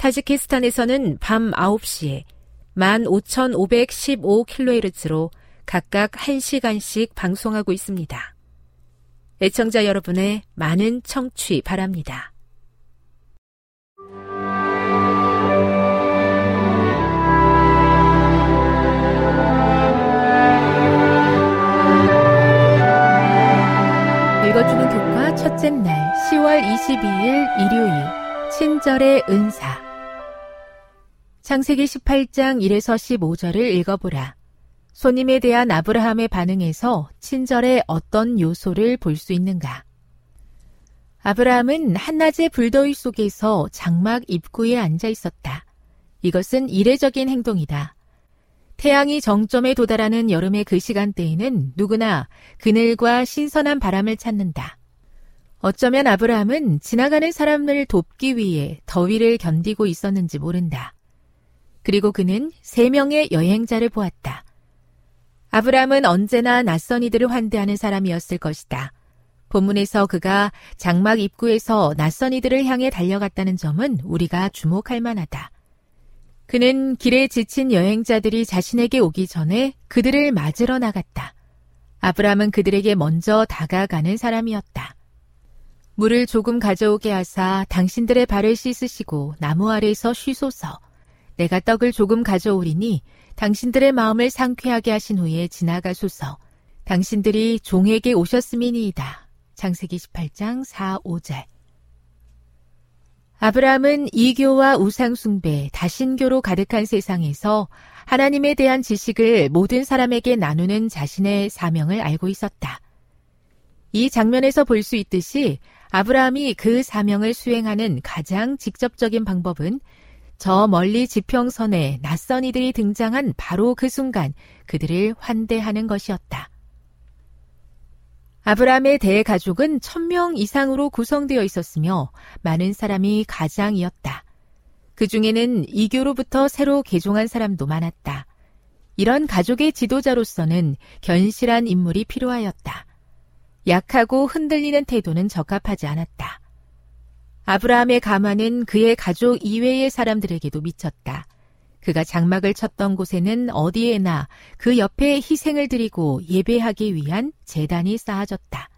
타지키스탄에서는 밤 9시에 15,515kHz로 각각 1시간씩 방송하고 있습니다. 애청자 여러분의 많은 청취 바랍니다. 읽어주는 교과 첫째 날 10월 22일 일요일 친절의 은사 창세기 18장 1에서 15절을 읽어보라. 손님에 대한 아브라함의 반응에서 친절의 어떤 요소를 볼 수 있는가? 아브라함은 한낮의 불더위 속에서 장막 입구에 앉아 있었다. 이것은 이례적인 행동이다. 태양이 정점에 도달하는 여름의 그 시간대에는 누구나 그늘과 신선한 바람을 찾는다. 어쩌면 아브라함은 지나가는 사람을 돕기 위해 더위를 견디고 있었는지 모른다. 그리고 그는 세 명의 여행자를 보았다. 아브라함은 언제나 낯선 이들을 환대하는 사람이었을 것이다. 본문에서 그가 장막 입구에서 낯선 이들을 향해 달려갔다는 점은 우리가 주목할 만하다. 그는 길에 지친 여행자들이 자신에게 오기 전에 그들을 맞으러 나갔다. 아브라함은 그들에게 먼저 다가가는 사람이었다. 물을 조금 가져오게 하사 당신들의 발을 씻으시고 나무 아래에서 쉬소서. 내가 떡을 조금 가져오리니 당신들의 마음을 상쾌하게 하신 후에 지나가소서. 당신들이 종에게 오셨음이니이다. 창세기 18장 4, 5절. 아브라함은 이교와 우상숭배, 다신교로 가득한 세상에서 하나님에 대한 지식을 모든 사람에게 나누는 자신의 사명을 알고 있었다. 이 장면에서 볼 수 있듯이 아브라함이 그 사명을 수행하는 가장 직접적인 방법은 저 멀리 지평선에 낯선 이들이 등장한 바로 그 순간 그들을 환대하는 것이었다. 아브라함의 대가족은 천 명 이상으로 구성되어 있었으며 많은 사람이 가장이었다. 그 중에는 이교로부터 새로 개종한 사람도 많았다. 이런 가족의 지도자로서는 견실한 인물이 필요하였다. 약하고 흔들리는 태도는 적합하지 않았다. 아브라함의 가마는 그의 가족 이외의 사람들에게도 미쳤다. 그가 장막을 쳤던 곳에는 어디에나 그 옆에 희생을 드리고 예배하기 위한 재단이 쌓아졌다.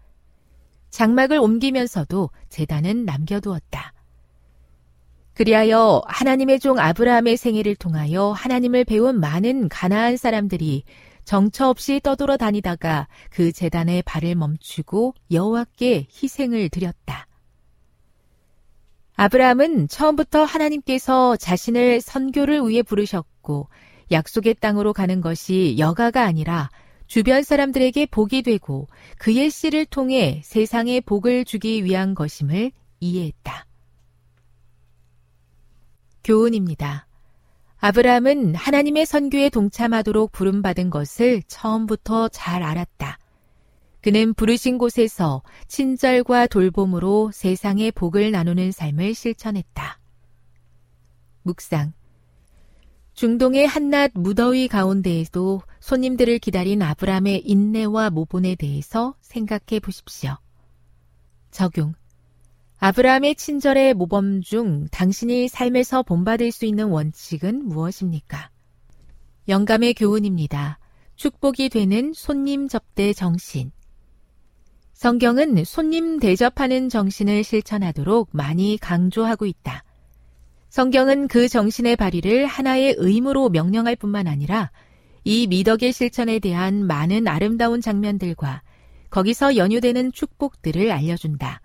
장막을 옮기면서도 재단은 남겨두었다. 그리하여 하나님의 종 아브라함의 생애를 통하여 하나님을 배운 많은 가나안 사람들이 정처 없이 떠돌아 다니다가 그 재단에 발을 멈추고 여호와께 희생을 드렸다. 아브라함은 처음부터 하나님께서 자신을 선교를 위해 부르셨고 약속의 땅으로 가는 것이 여가가 아니라 주변 사람들에게 복이 되고 그의 씨를 통해 세상에 복을 주기 위한 것임을 이해했다. 교훈입니다. 아브라함은 하나님의 선교에 동참하도록 부름받은 것을 처음부터 잘 알았다. 그는 부르신 곳에서 친절과 돌봄으로 세상의 복을 나누는 삶을 실천했다. 묵상. 중동의 한낮 무더위 가운데에도 손님들을 기다린 아브라함의 인내와 모본에 대해서 생각해 보십시오. 적용. 아브라함의 친절의 모범 중 당신이 삶에서 본받을 수 있는 원칙은 무엇입니까? 영감의 교훈입니다. 축복이 되는 손님 접대 정신. 성경은 손님 대접하는 정신을 실천하도록 많이 강조하고 있다. 성경은 그 정신의 발휘를 하나의 의무로 명령할 뿐만 아니라 이 미덕의 실천에 대한 많은 아름다운 장면들과 거기서 연유되는 축복들을 알려준다.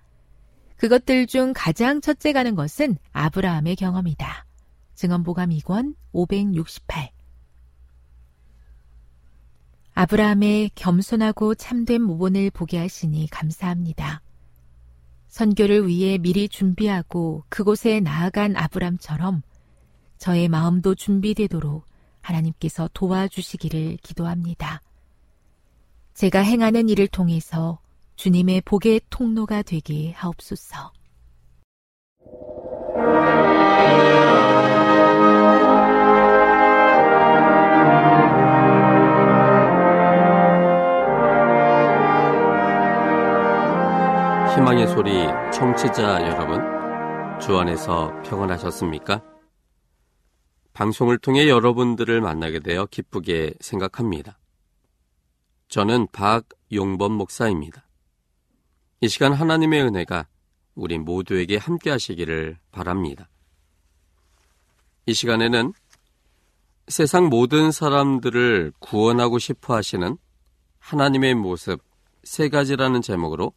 그것들 중 가장 첫째 가는 것은 아브라함의 경험이다. 증언보감 2권 568 아브라함의 겸손하고 참된 모본을 보게 하시니 감사합니다. 선교를 위해 미리 준비하고 그곳에 나아간 아브람처럼 저의 마음도 준비되도록 하나님께서 도와주시기를 기도합니다. 제가 행하는 일을 통해서 주님의 복의 통로가 되게 하옵소서. 희망의 소리 청취자 여러분, 주 안에서 평안하셨습니까? 방송을 통해 여러분들을 만나게 되어 기쁘게 생각합니다. 저는 박용범 목사입니다. 이 시간 하나님의 은혜가 우리 모두에게 함께 하시기를 바랍니다. 이 시간에는 세상 모든 사람들을 구원하고 싶어 하시는 하나님의 모습 세 가지라는 제목으로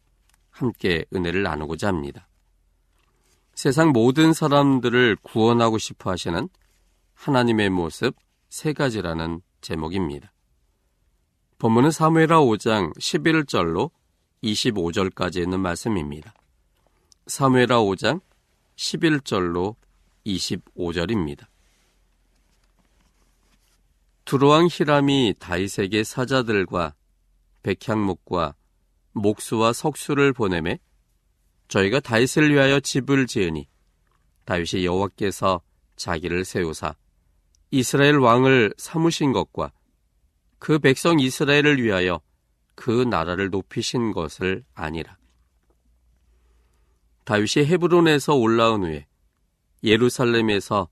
함께 은혜를 나누고자 합니다. 세상 모든 사람들을 구원하고 싶어 하시는 하나님의 모습 세 가지라는 제목입니다. 본문은 사무엘하 5장 11절로 25절까지 있는 말씀입니다. 사무엘하 5장 11절로 25절입니다. 두로왕 히람이 다이색의 사자들과 백향목과 목수와 석수를 보내매 저희가 다윗을 위하여 집을 지으니 다윗이 여호와께서 자기를 세우사 이스라엘 왕을 삼으신 것과 그 백성 이스라엘을 위하여 그 나라를 높이신 것을 아니라. 다윗이 헤브론에서 올라온 후에 예루살렘에서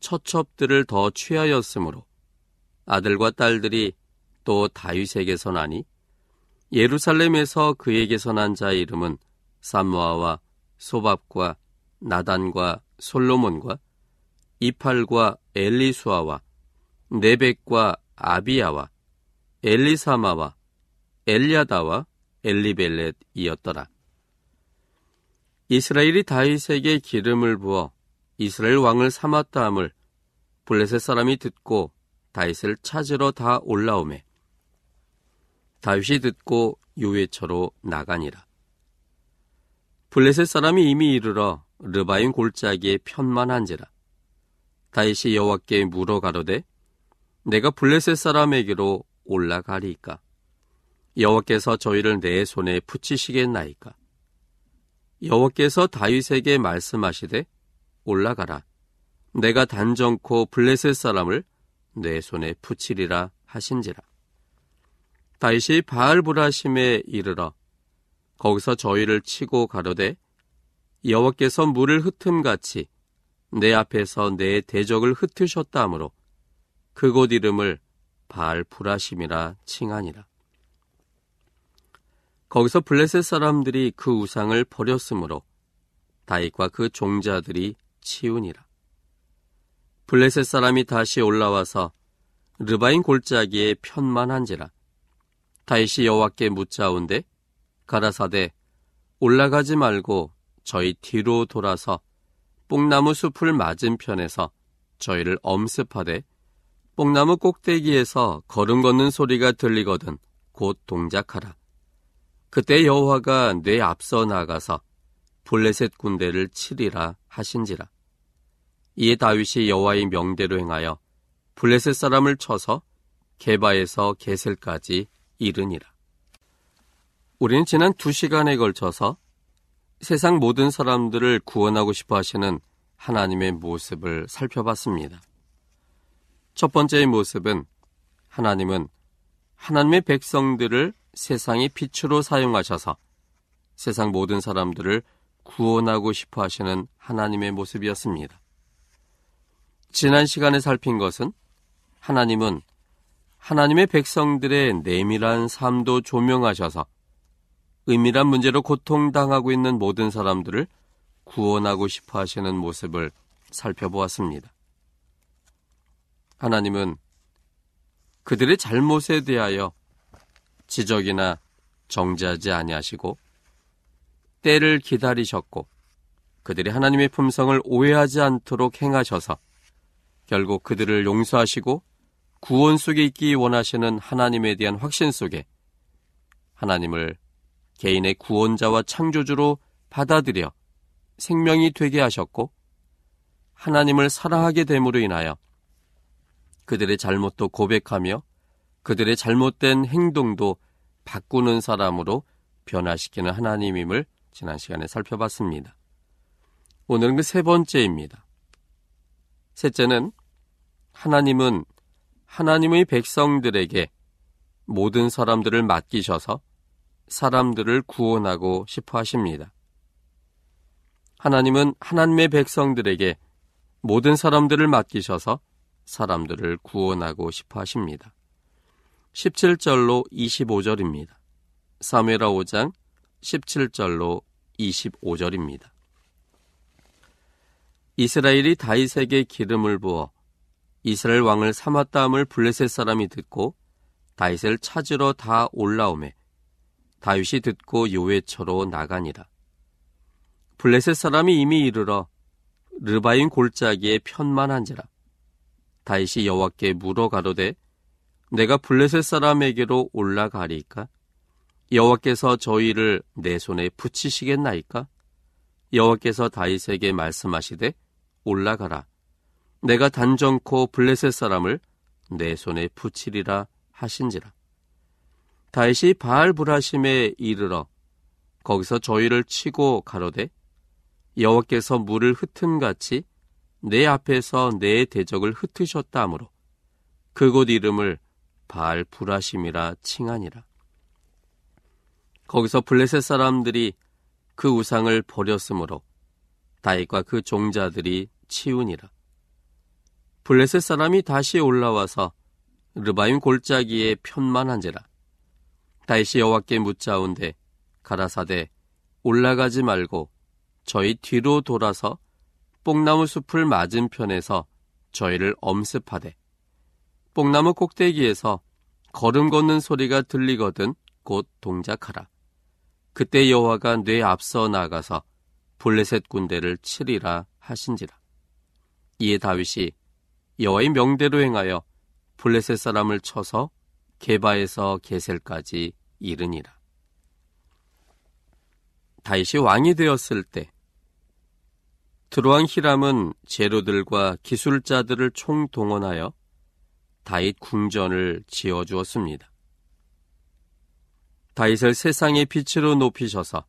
처첩들을 더 취하였으므로 아들과 딸들이 또 다윗에게서 나니 예루살렘에서 그에게서 난 자의 이름은 삼모아와 소밥과 나단과 솔로몬과 이팔과 엘리수아와 네벡과 아비야와 엘리사마와 엘리아다와 엘리벨렛이었더라. 이스라엘이 다윗에게 기름을 부어 이스라엘 왕을 삼았다 함을 블레셋 사람이 듣고 다윗을 찾으러 다 올라오매 다윗이 듣고 요외처로 나가니라. 블레셋 사람이 이미 이르러 르바인 골짜기에 편만한지라. 다윗이 여호와께 물어 가로되 내가 블레셋 사람에게로 올라가리까? 여호와께서 저희를 내 손에 붙이시겠나이까? 여호와께서 다윗에게 말씀하시되 올라가라. 내가 단정코 블레셋 사람을 내 손에 붙이리라 하신지라. 다시 바알브라심에 이르러 거기서 저희를 치고 가로되 여호와께서 물을 흩음같이 내 앞에서 내 대적을 흩으셨다 하므로 그곳 이름을 바알브라심이라 칭하니라. 거기서 블레셋 사람들이 그 우상을 버렸으므로 다윗과 그 종자들이 치우니라. 블레셋 사람이 다시 올라와서 르바인 골짜기에 편만한지라. 다윗이 여호와께 묻자온데 가라사대 올라가지 말고 저희 뒤로 돌아서 뽕나무 숲을 맞은편에서 저희를 엄습하되 뽕나무 꼭대기에서 걸음 걷는 소리가 들리거든 곧 동작하라. 그때 여호와가 내 앞서 나가서 블레셋 군대를 치리라 하신지라. 이에 다윗이 여호와의 명대로 행하여 블레셋 사람을 쳐서 개바에서 게셀까지 이르니라. 우리는 지난 두 시간에 걸쳐서 세상 모든 사람들을 구원하고 싶어 하시는 하나님의 모습을 살펴봤습니다. 첫 번째의 모습은 하나님은 하나님의 백성들을 세상의 빛으로 사용하셔서 세상 모든 사람들을 구원하고 싶어 하시는 하나님의 모습이었습니다. 지난 시간에 살핀 것은 하나님은 하나님의 백성들의 내밀한 삶도 조명하셔서 은밀한 문제로 고통당하고 있는 모든 사람들을 구원하고 싶어 하시는 모습을 살펴보았습니다. 하나님은 그들의 잘못에 대하여 지적이나 정죄하지 아니하시고 때를 기다리셨고 그들이 하나님의 품성을 오해하지 않도록 행하셔서 결국 그들을 용서하시고 구원 속에 있기 원하시는 하나님에 대한 확신 속에 하나님을 개인의 구원자와 창조주로 받아들여 생명이 되게 하셨고 하나님을 사랑하게 됨으로 인하여 그들의 잘못도 고백하며 그들의 잘못된 행동도 바꾸는 사람으로 변화시키는 하나님임을 지난 시간에 살펴봤습니다. 오늘은 그 세 번째입니다. 셋째는 하나님은 하나님의 백성들에게 모든 사람들을 맡기셔서 사람들을 구원하고 싶어 하십니다. 하나님은 하나님의 백성들에게 모든 사람들을 맡기셔서 사람들을 구원하고 싶어 하십니다. 17절로 25절입니다. 사무엘하 5장 17절로 25절입니다. 이스라엘이 다윗에게 기름을 부어 이스라엘 왕을 삼았다함을 블레셋 사람이 듣고 다윗을 찾으러 다 올라오매 다윗이 듣고 요외처로 나가니라. 블레셋 사람이 이미 이르러 르바인 골짜기에 편만한지라. 다윗이 여호와께 물어 가로되 내가 블레셋 사람에게로 올라가리까? 여호와께서 저희를 내 손에 붙이시겠나이까? 여호와께서 다윗에게 말씀하시되 올라가라. 내가 단정코 블레셋 사람을 내 손에 붙이리라 하신지라. 다윗이 바알 브라심에 이르러 거기서 저희를 치고 가로되 여호와께서 물을 흩은 같이 내 앞에서 내 대적을 흩으셨다 하므로 그곳 이름을 바알 브라심이라 칭하니라. 거기서 블레셋 사람들이 그 우상을 버렸으므로 다윗과 그 종자들이 치우니라. 블레셋 사람이 다시 올라와서 르바임 골짜기에 편만한지라. 다윗이 여호와께 묻자온데 가라사대 올라가지 말고 저희 뒤로 돌아서 뽕나무 숲을 맞은편에서 저희를 엄습하되 뽕나무 꼭대기에서 걸음 걷는 소리가 들리거든 곧 동작하라. 그때 여호와가 뇌 앞서 나가서 블레셋 군대를 치리라 하신지라. 이에 다윗이 여호와의 명대로 행하여 블레셋 사람을 쳐서 게바에서 게셀까지 이르니라. 다윗이 왕이 되었을 때 드로왕 히람은 제로들과 기술자들을 총동원하여 다윗 궁전을 지어 주었습니다. 다윗을 세상의 빛으로 높이셔서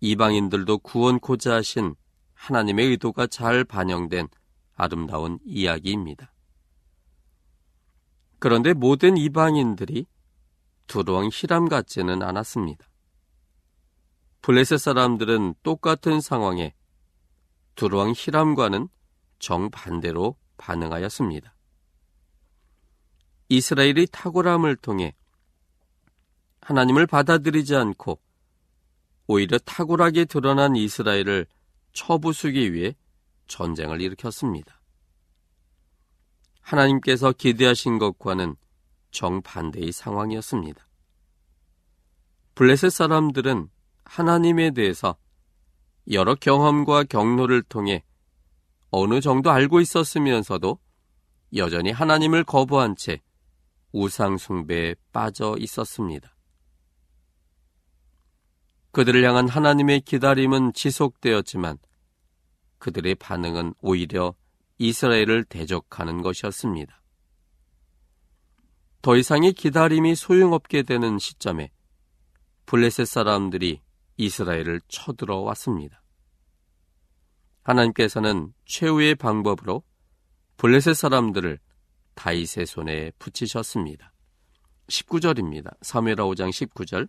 이방인들도 구원코자 하신 하나님의 의도가 잘 반영된 아름다운 이야기입니다. 그런데 모든 이방인들이 두루왕 히람 같지는 않았습니다. 블레셋 사람들은 똑같은 상황에 두루왕 히람과는 정반대로 반응하였습니다. 이스라엘이 탁월함을 통해 하나님을 받아들이지 않고 오히려 탁월하게 드러난 이스라엘을 처부수기 위해 전쟁을 일으켰습니다. 하나님께서 기대하신 것과는 정반대의 상황이었습니다. 블레셋 사람들은 하나님에 대해서 여러 경험과 경로를 통해 어느 정도 알고 있었으면서도 여전히 하나님을 거부한 채 우상숭배에 빠져 있었습니다. 그들을 향한 하나님의 기다림은 지속되었지만 그들의 반응은 오히려 이스라엘을 대적하는 것이었습니다. 더 이상의 기다림이 소용없게 되는 시점에 블레셋 사람들이 이스라엘을 쳐들어왔습니다. 하나님께서는 최후의 방법으로 블레셋 사람들을 다윗의 손에 붙이셨습니다. 19절입니다. 3회라 5장 19절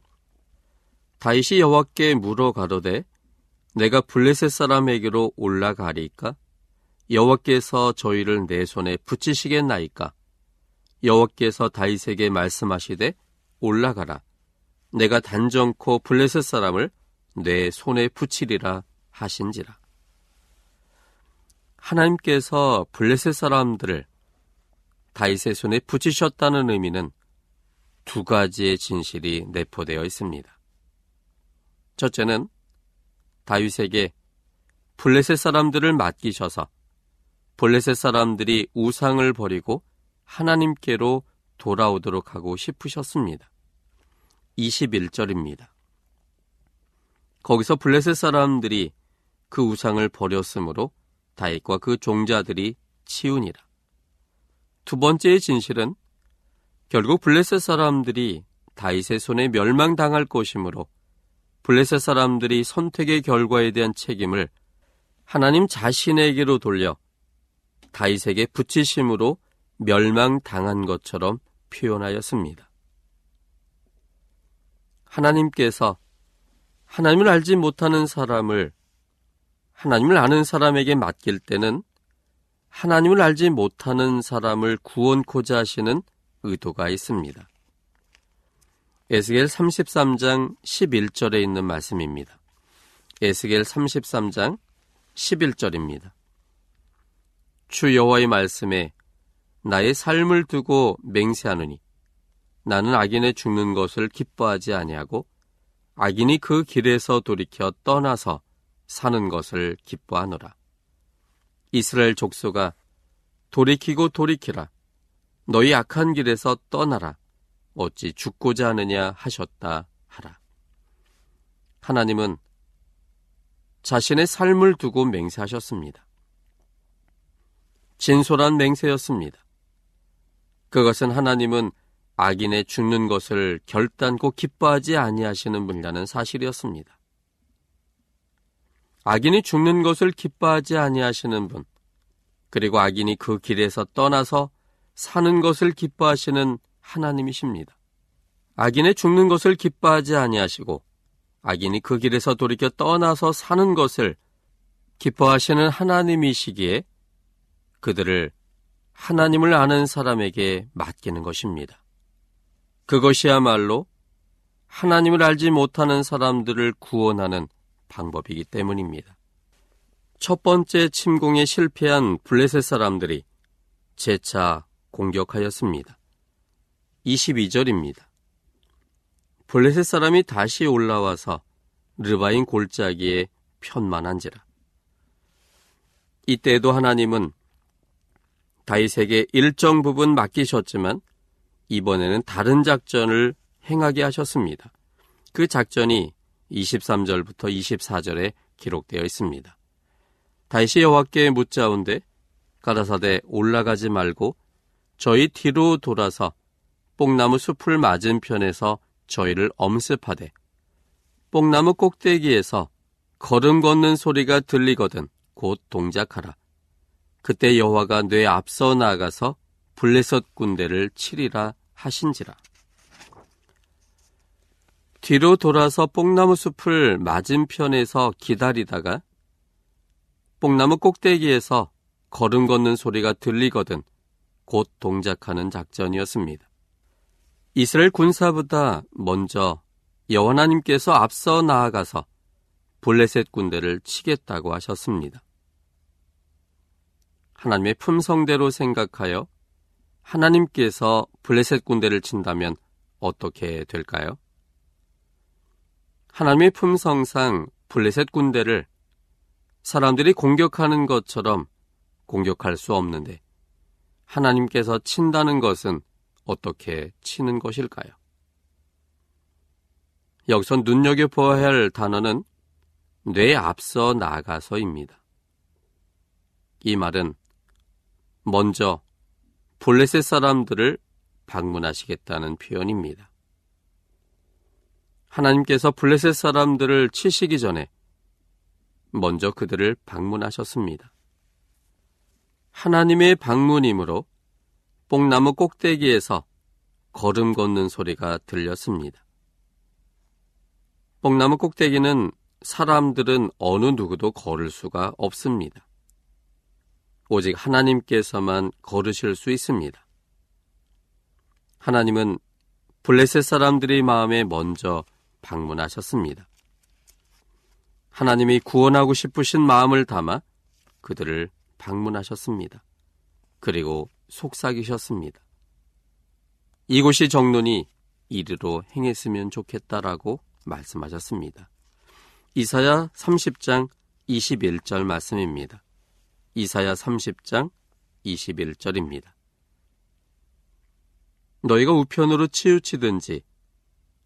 다윗이 여호와께 물어 가로되 내가 블레셋 사람에게로 올라가리까? 여호와께서 저희를 내 손에 붙이시겠나이까? 여호와께서 다윗에게 말씀하시되 올라가라. 내가 단정코 블레셋 사람을 내 손에 붙이리라 하신지라. 하나님께서 블레셋 사람들을 다윗의 손에 붙이셨다는 의미는 두 가지의 진실이 내포되어 있습니다. 첫째는 다윗에게 블레셋 사람들을 맡기셔서 블레셋 사람들이 우상을 버리고 하나님께로 돌아오도록 하고 싶으셨습니다. 21절입니다. 거기서 블레셋 사람들이 그 우상을 버렸으므로 다윗과 그 종자들이 치우니라. 두 번째의 진실은 결국 블레셋 사람들이 다윗의 손에 멸망당할 것이므로 블레셋 사람들이 선택의 결과에 대한 책임을 하나님 자신에게로 돌려 다윗에게 붙이심으로 멸망당한 것처럼 표현하였습니다. 하나님께서 하나님을 알지 못하는 사람을 하나님을 아는 사람에게 맡길 때는 하나님을 알지 못하는 사람을 구원코자 하시는 의도가 있습니다. 에스겔 33장 11절에 있는 말씀입니다. 에스겔 33장 11절입니다. 주 여호와의 말씀에 나의 삶을 두고 맹세하노니 나는 악인의 죽는 것을 기뻐하지 아니하고 악인이 그 길에서 돌이켜 떠나서 사는 것을 기뻐하노라. 이스라엘 족속아 돌이키고 돌이키라. 너희 악한 길에서 떠나라. 어찌 죽고자 하느냐 하셨다 하라. 하나님은 자신의 삶을 두고 맹세하셨습니다. 진솔한 맹세였습니다. 그것은 하나님은 악인의 죽는 것을 결단코 기뻐하지 아니하시는 분이라는 사실이었습니다. 악인이 죽는 것을 기뻐하지 아니하시는 분, 그리고 악인이 그 길에서 떠나서 사는 것을 기뻐하시는 하나님이십니다. 악인의 죽는 것을 기뻐하지 아니하시고 악인이 그 길에서 돌이켜 떠나서 사는 것을 기뻐하시는 하나님이시기에 그들을 하나님을 아는 사람에게 맡기는 것입니다. 그것이야말로 하나님을 알지 못하는 사람들을 구원하는 방법이기 때문입니다. 첫 번째 침공에 실패한 블레셋 사람들이 재차 공격하였습니다. 22절입니다. 블레셋 사람이 다시 올라와서 르바인 골짜기에 편만한지라. 이때도 하나님은 다윗에게 일정 부분 맡기셨지만 이번에는 다른 작전을 행하게 하셨습니다. 그 작전이 23절부터 24절에 기록되어 있습니다. 다시 여호와께 묻자온데 가라사대 올라가지 말고 저희 뒤로 돌아서 뽕나무 숲을 맞은편에서 저희를 엄습하되 뽕나무 꼭대기에서 걸음 걷는 소리가 들리거든 곧 동작하라. 그때 여호와가 뇌 앞서 나가서 블레셋 군대를 치리라 하신지라. 뒤로 돌아서 뽕나무 숲을 맞은편에서 기다리다가 뽕나무 꼭대기에서 걸음 걷는 소리가 들리거든 곧 동작하는 작전이었습니다. 이스라엘 군사보다 먼저 여호와님께서 앞서 나아가서 블레셋 군대를 치겠다고 하셨습니다. 하나님의 품성대로 생각하여 하나님께서 블레셋 군대를 친다면 어떻게 될까요? 하나님의 품성상 블레셋 군대를 사람들이 공격하는 것처럼 공격할 수 없는데 하나님께서 친다는 것은 어떻게 치는 것일까요? 여기서 눈여겨보아야 할 단어는 뇌 앞서 나가서입니다. 이 말은 먼저 볼레셋 사람들을 방문하시겠다는 표현입니다. 하나님께서 블레셋 사람들을 치시기 전에 먼저 그들을 방문하셨습니다. 하나님의 방문이므로 뽕나무 꼭대기에서 걸음 걷는 소리가 들렸습니다. 뽕나무 꼭대기는 사람들은 어느 누구도 걸을 수가 없습니다. 오직 하나님께서만 걸으실 수 있습니다. 하나님은 블레셋 사람들의 마음에 먼저 방문하셨습니다. 하나님이 구원하고 싶으신 마음을 담아 그들을 방문하셨습니다. 그리고 속삭이셨습니다. 이곳이 정론이 이리로 행했으면 좋겠다라고 말씀하셨습니다. 이사야 30장 21절 말씀입니다. 이사야 30장 21절입니다. 너희가 우편으로 치우치든지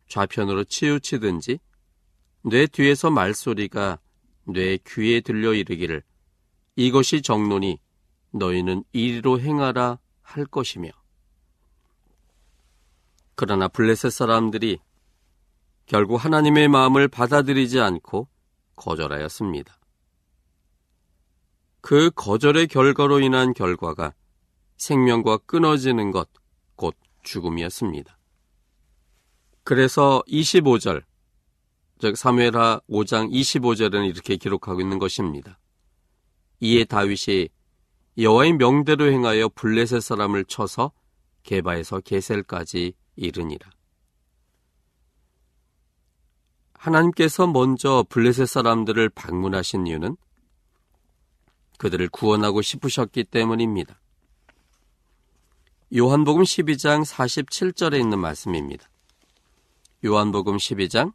좌편으로 치우치든지 뇌 뒤에서 말소리가 뇌 귀에 들려 이르기를 이것이 정론이 너희는 이리로 행하라 할 것이며 그러나 블레셋 사람들이 결국 하나님의 마음을 받아들이지 않고 거절하였습니다. 그 거절의 결과로 인한 결과가 생명과 끊어지는 것, 곧 죽음이었습니다. 그래서 25절, 즉 사무엘하 5장 25절은 이렇게 기록하고 있는 것입니다. 이에 다윗이 여호와의 명대로 행하여 블레셋 사람을 쳐서 개바에서 게셀까지 이르니라. 하나님께서 먼저 블레셋 사람들을 방문하신 이유는 그들을 구원하고 싶으셨기 때문입니다. 요한복음 12장 47절에 있는 말씀입니다. 요한복음 12장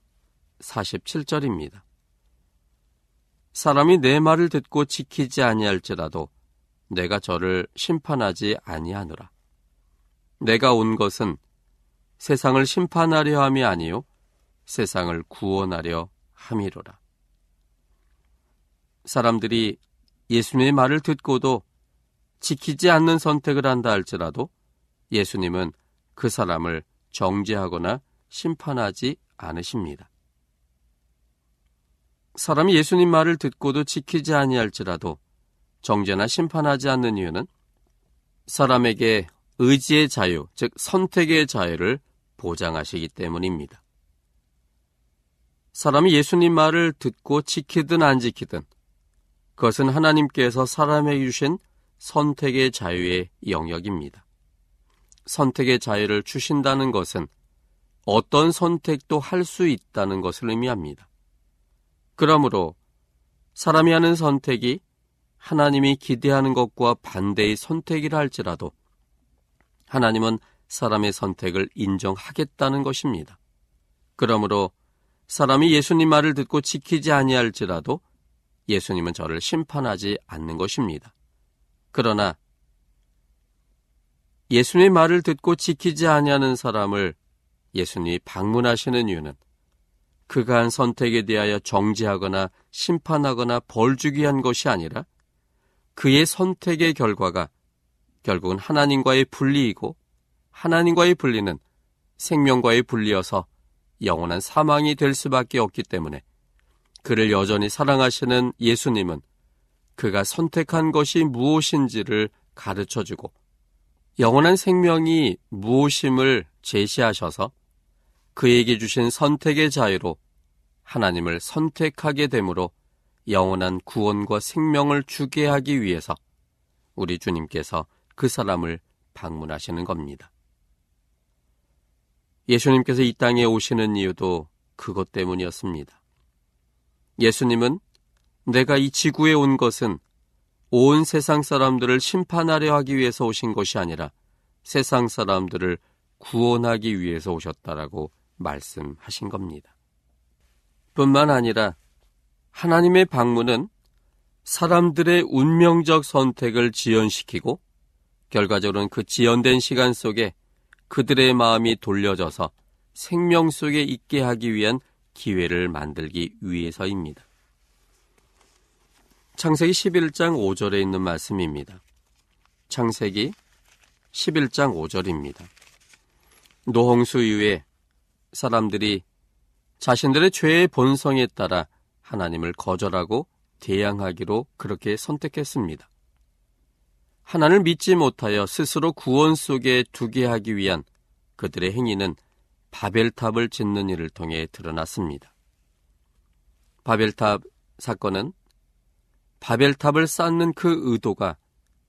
47절입니다. 사람이 내 말을 듣고 지키지 아니할지라도 내가 저를 심판하지 아니하노라. 내가 온 것은 세상을 심판하려 함이 아니요 세상을 구원하려 함이로라. 사람들이 예수님의 말을 듣고도 지키지 않는 선택을 한다 할지라도 예수님은 그 사람을 정죄하거나 심판하지 않으십니다. 사람이 예수님 말을 듣고도 지키지 아니할지라도 정죄나 심판하지 않는 이유는 사람에게 의지의 자유, 즉 선택의 자유를 보장하시기 때문입니다. 사람이 예수님 말을 듣고 지키든 안 지키든 그것은 하나님께서 사람에게 주신 선택의 자유의 영역입니다. 선택의 자유를 주신다는 것은 어떤 선택도 할 수 있다는 것을 의미합니다. 그러므로 사람이 하는 선택이 하나님이 기대하는 것과 반대의 선택이라 할지라도 하나님은 사람의 선택을 인정하겠다는 것입니다. 그러므로 사람이 예수님 말을 듣고 지키지 아니할지라도 예수님은 저를 심판하지 않는 것입니다. 그러나 예수님의 말을 듣고 지키지 아니하는 사람을 예수님이 방문하시는 이유는 그가 한 선택에 대하여 정지하거나 심판하거나 벌 주기 위한 것이 아니라 그의 선택의 결과가 결국은 하나님과의 분리이고 하나님과의 분리는 생명과의 분리여서 영원한 사망이 될 수밖에 없기 때문에 그를 여전히 사랑하시는 예수님은 그가 선택한 것이 무엇인지를 가르쳐 주고 영원한 생명이 무엇임을 제시하셔서 그에게 주신 선택의 자유로 하나님을 선택하게 되므로 영원한 구원과 생명을 주게 하기 위해서 우리 주님께서 그 사람을 방문하시는 겁니다. 예수님께서 이 땅에 오시는 이유도 그것 때문이었습니다. 예수님은 내가 이 지구에 온 것은 온 세상 사람들을 심판하려 하기 위해서 오신 것이 아니라 세상 사람들을 구원하기 위해서 오셨다라고 말씀하신 겁니다. 뿐만 아니라 하나님의 방문은 사람들의 운명적 선택을 지연시키고 결과적으로는 그 지연된 시간 속에 그들의 마음이 돌려져서 생명 속에 있게 하기 위한 기회를 만들기 위해서입니다. 창세기 11장 5절에 있는 말씀입니다. 창세기 11장 5절입니다. 노홍수 이후에 사람들이 자신들의 죄의 본성에 따라 하나님을 거절하고 대항하기로 그렇게 선택했습니다. 하나님을 믿지 못하여 스스로 구원 속에 두게 하기 위한 그들의 행위는 바벨탑을 짓는 일을 통해 드러났습니다. 바벨탑 사건은 바벨탑을 쌓는 그 의도가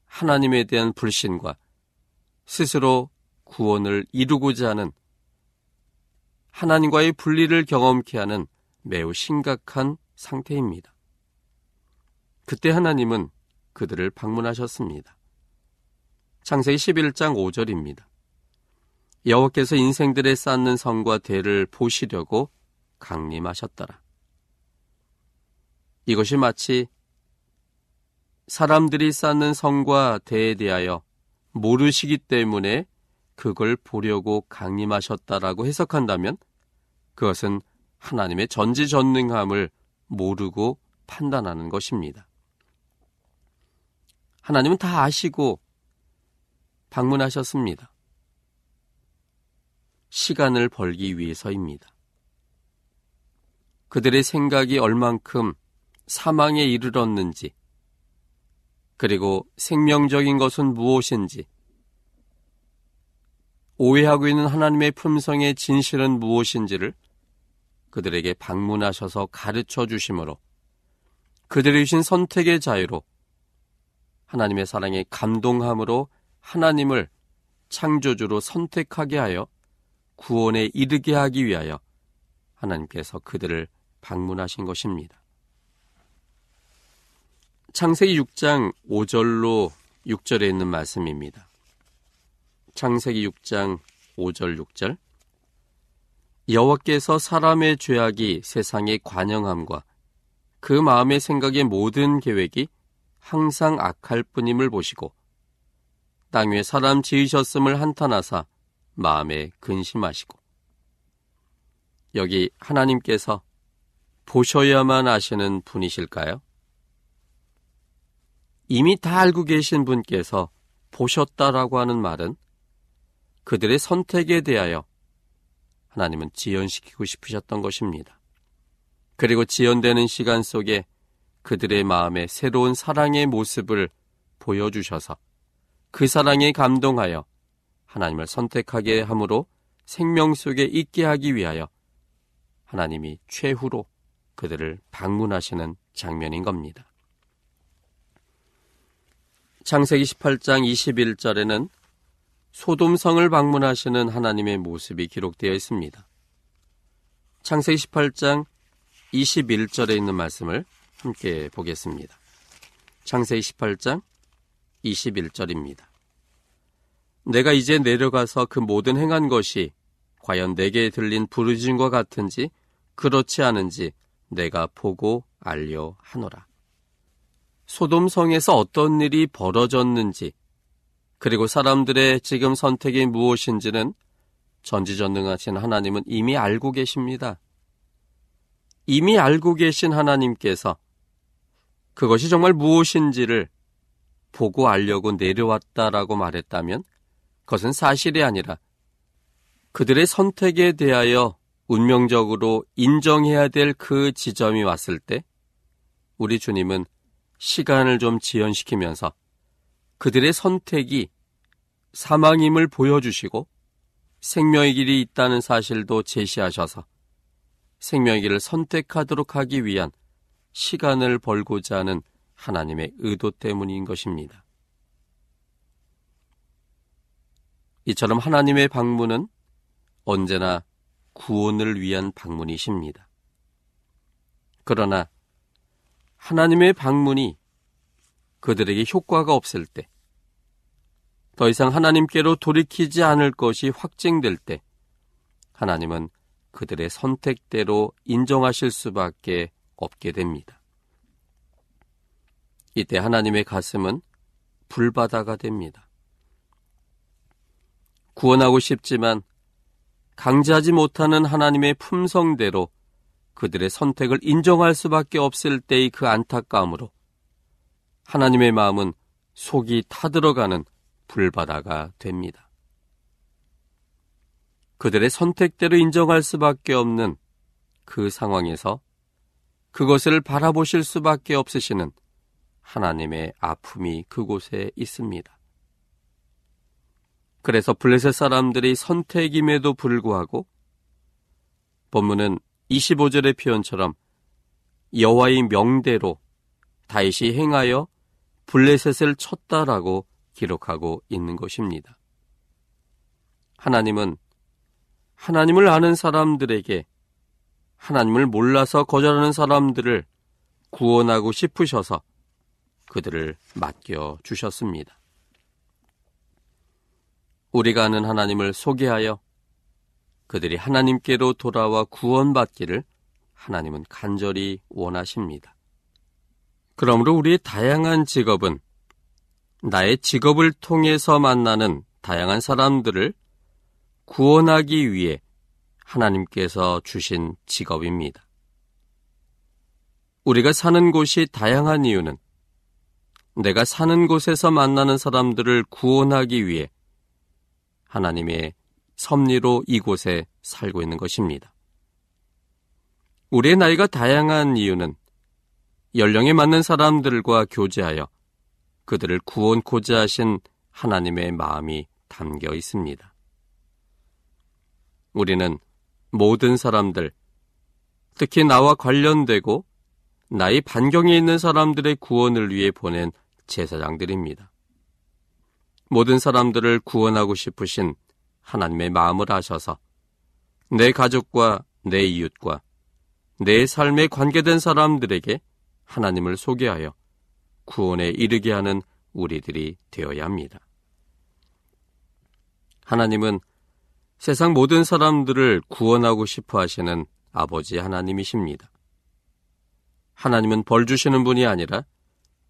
하나님에 대한 불신과 스스로 구원을 이루고자 하는 하나님과의 분리를 경험케 하는 매우 심각한 상태입니다. 그때 하나님은 그들을 방문하셨습니다. 창세기 11장 5절입니다. 여호와께서 인생들의 쌓는 성과 대를 보시려고 강림하셨더라. 이것이 마치 사람들이 쌓는 성과 대에 대하여 모르시기 때문에 그걸 보려고 강림하셨다라고 해석한다면 그것은 하나님의 전지전능함을 모르고 판단하는 것입니다. 하나님은 다 아시고 방문하셨습니다. 시간을 벌기 위해서입니다. 그들의 생각이 얼만큼 사망에 이르렀는지, 그리고 생명적인 것은 무엇인지, 오해하고 있는 하나님의 품성의 진실은 무엇인지를 그들에게 방문하셔서 가르쳐 주심으로 그들이 주신 선택의 자유로 하나님의 사랑에 감동함으로 하나님을 창조주로 선택하게 하여 구원에 이르게 하기 위하여 하나님께서 그들을 방문하신 것입니다. 창세기 6장 5절로 6절에 있는 말씀입니다. 창세기 6장 5절 6절 여호와께서 사람의 죄악이 세상의 관영함과 그 마음의 생각의 모든 계획이 항상 악할 뿐임을 보시고 땅 위에 사람 지으셨음을 한탄하사 마음에 근심하시고 여기 하나님께서 보셔야만 아시는 분이실까요? 이미 다 알고 계신 분께서 보셨다라고 하는 말은 그들의 선택에 대하여 하나님은 지연시키고 싶으셨던 것입니다. 그리고 지연되는 시간 속에 그들의 마음에 새로운 사랑의 모습을 보여주셔서 그 사랑에 감동하여 하나님을 선택하게 함으로 생명 속에 있게 하기 위하여 하나님이 최후로 그들을 방문하시는 장면인 겁니다. 창세기 18장 21절에는 소돔성을 방문하시는 하나님의 모습이 기록되어 있습니다. 창세기 18장 21절에 있는 말씀을 함께 보겠습니다. 창세기 18장 21절입니다. 내가 이제 내려가서 그 모든 행한 것이 과연 내게 들린 부르짖음과 같은지 그렇지 않은지 내가 보고 알려 하노라. 소돔성에서 어떤 일이 벌어졌는지 그리고 사람들의 지금 선택이 무엇인지는 전지전능하신 하나님은 이미 알고 계십니다. 이미 알고 계신 하나님께서 그것이 정말 무엇인지를 보고 알려고 내려왔다라고 말했다면 그것은 사실이 아니라 그들의 선택에 대하여 운명적으로 인정해야 될 그 지점이 왔을 때 우리 주님은 시간을 좀 지연시키면서 그들의 선택이 사망임을 보여주시고 생명의 길이 있다는 사실도 제시하셔서 생명의 길을 선택하도록 하기 위한 시간을 벌고자 하는 하나님의 의도 때문인 것입니다. 이처럼 하나님의 방문은 언제나 구원을 위한 방문이십니다. 그러나 하나님의 방문이 그들에게 효과가 없을 때, 더 이상 하나님께로 돌이키지 않을 것이 확증될 때, 하나님은 그들의 선택대로 인정하실 수밖에 없게 됩니다. 이때 하나님의 가슴은 불바다가 됩니다. 구원하고 싶지만 강제하지 못하는 하나님의 품성대로 그들의 선택을 인정할 수밖에 없을 때의 그 안타까움으로 하나님의 마음은 속이 타들어가는 불바다가 됩니다. 그들의 선택대로 인정할 수밖에 없는 그 상황에서 그것을 바라보실 수밖에 없으시는 하나님의 아픔이 그곳에 있습니다. 그래서 블레셋 사람들이 선택임에도 불구하고 본문은 25절의 표현처럼 여호와의 명대로 다윗이 행하여 블레셋을 쳤다라고 기록하고 있는 것입니다. 하나님은 하나님을 아는 사람들에게 하나님을 몰라서 거절하는 사람들을 구원하고 싶으셔서 그들을 맡겨 주셨습니다. 우리가 아는 하나님을 소개하여 그들이 하나님께로 돌아와 구원받기를 하나님은 간절히 원하십니다. 그러므로 우리의 다양한 직업은 나의 직업을 통해서 만나는 다양한 사람들을 구원하기 위해 하나님께서 주신 직업입니다. 우리가 사는 곳이 다양한 이유는 내가 사는 곳에서 만나는 사람들을 구원하기 위해 하나님의 섭리로 이곳에 살고 있는 것입니다. 우리의 나이가 다양한 이유는 연령에 맞는 사람들과 교제하여 그들을 구원코자 하신 하나님의 마음이 담겨 있습니다. 우리는 모든 사람들, 특히 나와 관련되고 나의 반경에 있는 사람들의 구원을 위해 보낸 제사장들입니다. 모든 사람들을 구원하고 싶으신 하나님의 마음을 아셔서 내 가족과 내 이웃과 내 삶에 관계된 사람들에게 하나님을 소개하여 구원에 이르게 하는 우리들이 되어야 합니다. 하나님은 세상 모든 사람들을 구원하고 싶어 하시는 아버지 하나님이십니다. 하나님은 벌 주시는 분이 아니라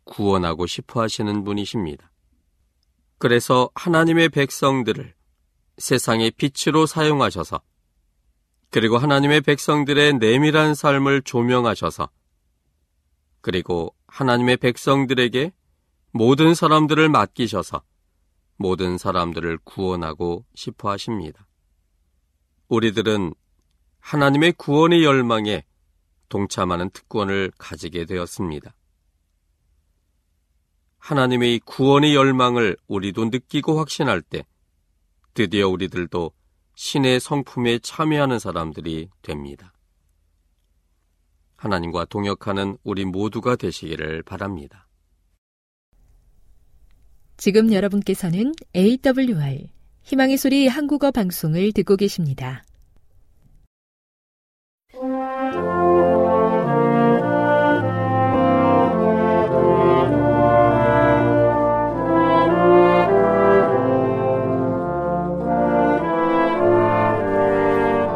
구원하고 싶어 하시는 분이십니다. 그래서 하나님의 백성들을 세상의 빛으로 사용하셔서 그리고 하나님의 백성들의 내밀한 삶을 조명하셔서 그리고 하나님의 백성들에게 모든 사람들을 맡기셔서 모든 사람들을 구원하고 싶어 하십니다. 우리들은 하나님의 구원의 열망에 동참하는 특권을 가지게 되었습니다. 하나님의 구원의 열망을 우리도 느끼고 확신할 때 드디어 우리들도 신의 성품에 참여하는 사람들이 됩니다. 하나님과 동역하는 우리 모두가 되시기를 바랍니다. 지금 여러분께서는 AWR 희망의 소리 한국어 방송을 듣고 계십니다.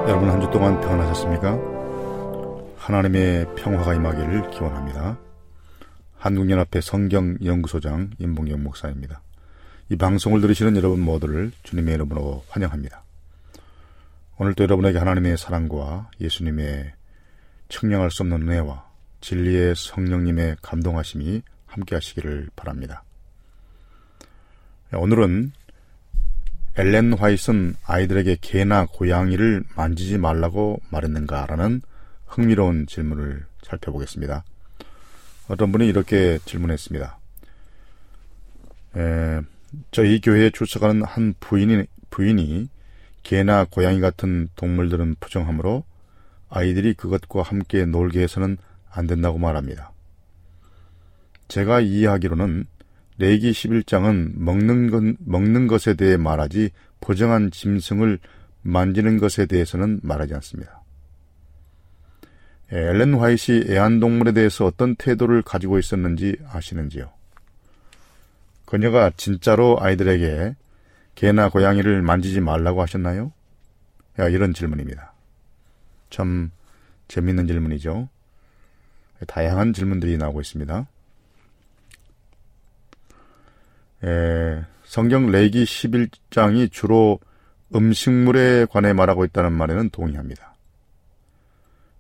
여러분 한 주 동안 평안하셨습니까? 하나님의 평화가 임하기를 기원합니다. 한국연합회 성경연구소장 임봉경 목사입니다. 이 방송을 들으시는 여러분 모두를 주님의 이름으로 환영합니다. 오늘도 여러분에게 하나님의 사랑과 예수님의 측량할 수 없는 은혜와 진리의 성령님의 감동하심이 함께 하시기를 바랍니다. 오늘은 엘렌 화이트는 아이들에게 개나 고양이를 만지지 말라고 말했는가라는 흥미로운 질문을 살펴보겠습니다. 어떤 분이 이렇게 질문했습니다. 에, 저희 교회에 출석하는 한 부인이, 부인이 개나 고양이 같은 동물들은 부정하므로 아이들이 그것과 함께 놀게 해서는 안 된다고 말합니다. 제가 이해하기로는 레기 11장은 먹는, 것, 먹는 것에 대해 말하지 부정한 짐승을 만지는 것에 대해서는 말하지 않습니다. 엘렌 화이시 애완동물에 대해서 어떤 태도를 가지고 있었는지 아시는지요? 그녀가 진짜로 아이들에게 개나 고양이를 만지지 말라고 하셨나요? 야, 이런 질문입니다. 참 재밌는 질문이죠. 다양한 질문들이 나오고 있습니다. 에, 성경 레기 11장이 주로 음식물에 관해 말하고 있다는 말에는 동의합니다.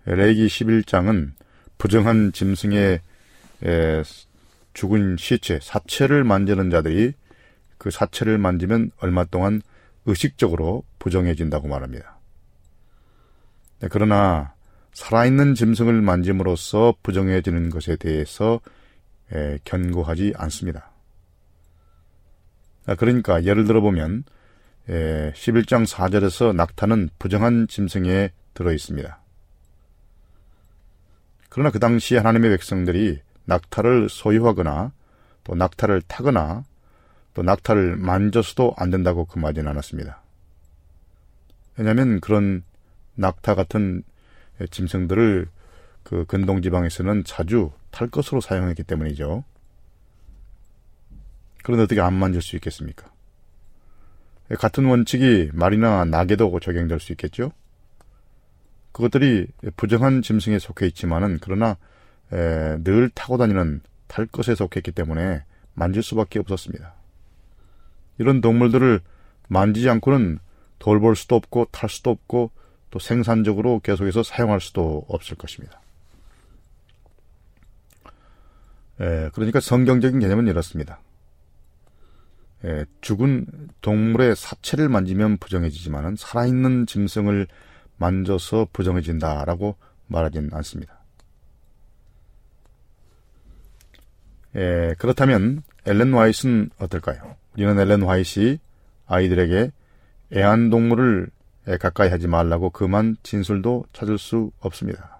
레기 11장은 부정한 짐승의 죽은 시체, 사체를 만지는 자들이 그 사체를 만지면 얼마 동안 의식적으로 부정해진다고 말합니다. 네, 그러나 살아있는 짐승을 만짐으로써 부정해지는 것에 대해서 에, 견고하지 않습니다. 아, 그러니까 예를 들어 보면 11장 4절에서 낙타는 부정한 짐승에 들어 있습니다. 그러나 그 당시 하나님의 백성들이 낙타를 소유하거나 또 낙타를 타거나 또 낙타를 만져서도 안 된다고 금하지는 않았습니다. 왜냐하면 그런 낙타 같은 짐승들을 그 근동 지방에서는 자주 탈 것으로 사용했기 때문이죠. 그런데 어떻게 안 만질 수 있겠습니까? 같은 원칙이 말이나 낙에도 적용될 수 있겠죠? 그것들이 부정한 짐승에 속해 있지만은 그러나 에, 늘 타고 다니는 탈 것에 속했기 때문에 만질 수밖에 없었습니다. 이런 동물들을 만지지 않고는 돌볼 수도 없고 탈 수도 없고 또 생산적으로 계속해서 사용할 수도 없을 것입니다. 에, 그러니까 성경적인 개념은 이렇습니다. 에, 죽은 동물의 사체를 만지면 부정해지지만은 살아있는 짐승을 만져서 부정해진다라고 말하진 않습니다. 에, 그렇다면 엘렌 화이트는 어떨까요? 우리는 엘렌 화이트이 아이들에게 애완동물을 가까이 하지 말라고 그만 진술도 찾을 수 없습니다.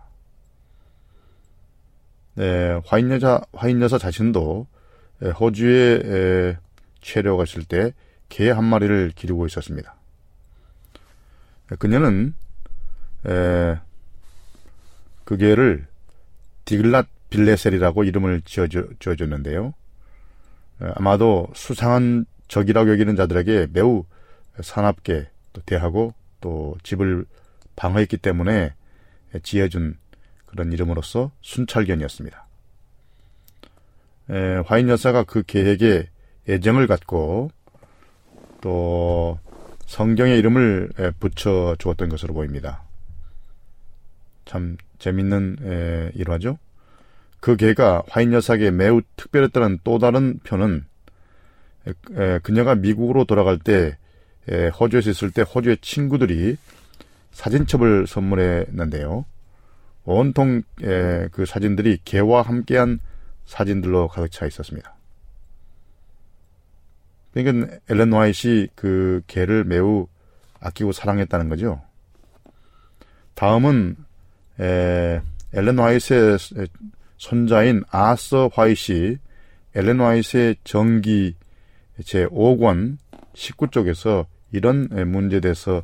네, 화인 여자, 화인 여사 자신도 호주에 체류 갔을 때 개 한 마리를 기르고 있었습니다. 그녀는 에, 그 개를 디글랏 빌레셀이라고 이름을 지어줬는데요. 아마도 수상한 적이라고 여기는 자들에게 매우 사납게 또 대하고 또 집을 방어했기 때문에 지어준 그런 이름으로서 순찰견이었습니다. 에, 화인 여사가 그 계획에 애정을 갖고 또 성경의 이름을 붙여 주었던 것으로 보입니다. 참 재밌는 에, 일화죠. 그 개가 화인 여사에게 매우 특별했다는 또 다른 표는 에, 그녀가 미국으로 돌아갈 때 에, 호주에서 있을 때 호주의 친구들이 사진첩을 선물했는데요. 온통 에, 그 사진들이 개와 함께한 사진들로 가득 차 있었습니다. 그러니까 엘렌 화이트이 그 개를 매우 아끼고 사랑했다는 거죠. 다음은 에, 엘렌 화이트의 손자인 아서 화이트이 엘렌 화이트의 정기 제5권 19쪽에서 이런 문제에 대해서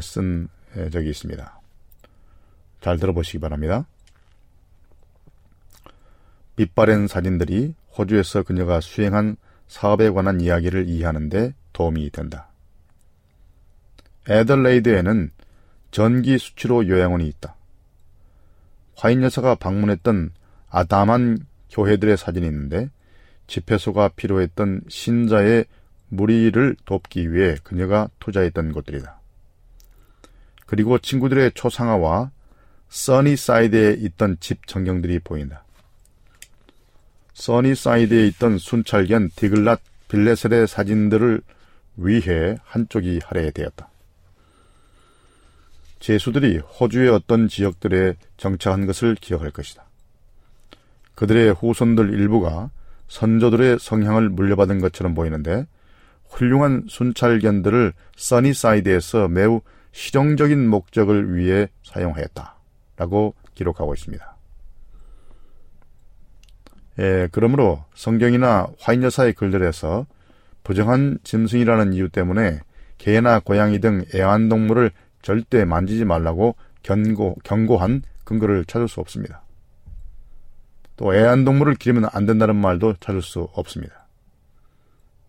쓴 적이 있습니다. 잘 들어보시기 바랍니다. 빛바랜 사진들이 호주에서 그녀가 수행한 사업에 관한 이야기를 이해하는데 도움이 된다. 에덜레이드에는 전기 수치로 요양원이 있다. 화인 여사가 방문했던 아담한 교회들의 사진이 있는데 집회소가 필요했던 신자의 무리를 돕기 위해 그녀가 투자했던 곳들이다. 그리고 친구들의 초상화와 써니사이드에 있던 집 전경들이 보인다. 써니사이드에 있던 순찰견 디글랏 빌레셀의 사진들을 위해 한쪽이 할애되었다. 죄수들이 호주의 어떤 지역들에 정착한 것을 기억할 것이다. 그들의 후손들 일부가 선조들의 성향을 물려받은 것처럼 보이는데 훌륭한 순찰견들을 써니사이드에서 매우 실용적인 목적을 위해 사용하였다 라고 기록하고 있습니다. 예, 그러므로 성경이나 화잇 여사의 글들에서 부정한 짐승이라는 이유 때문에 개나 고양이 등 애완동물을 절대 만지지 말라고 경고, 경고한 근거를 찾을 수 없습니다. 또 애완동물을 기르면 안 된다는 말도 찾을 수 없습니다.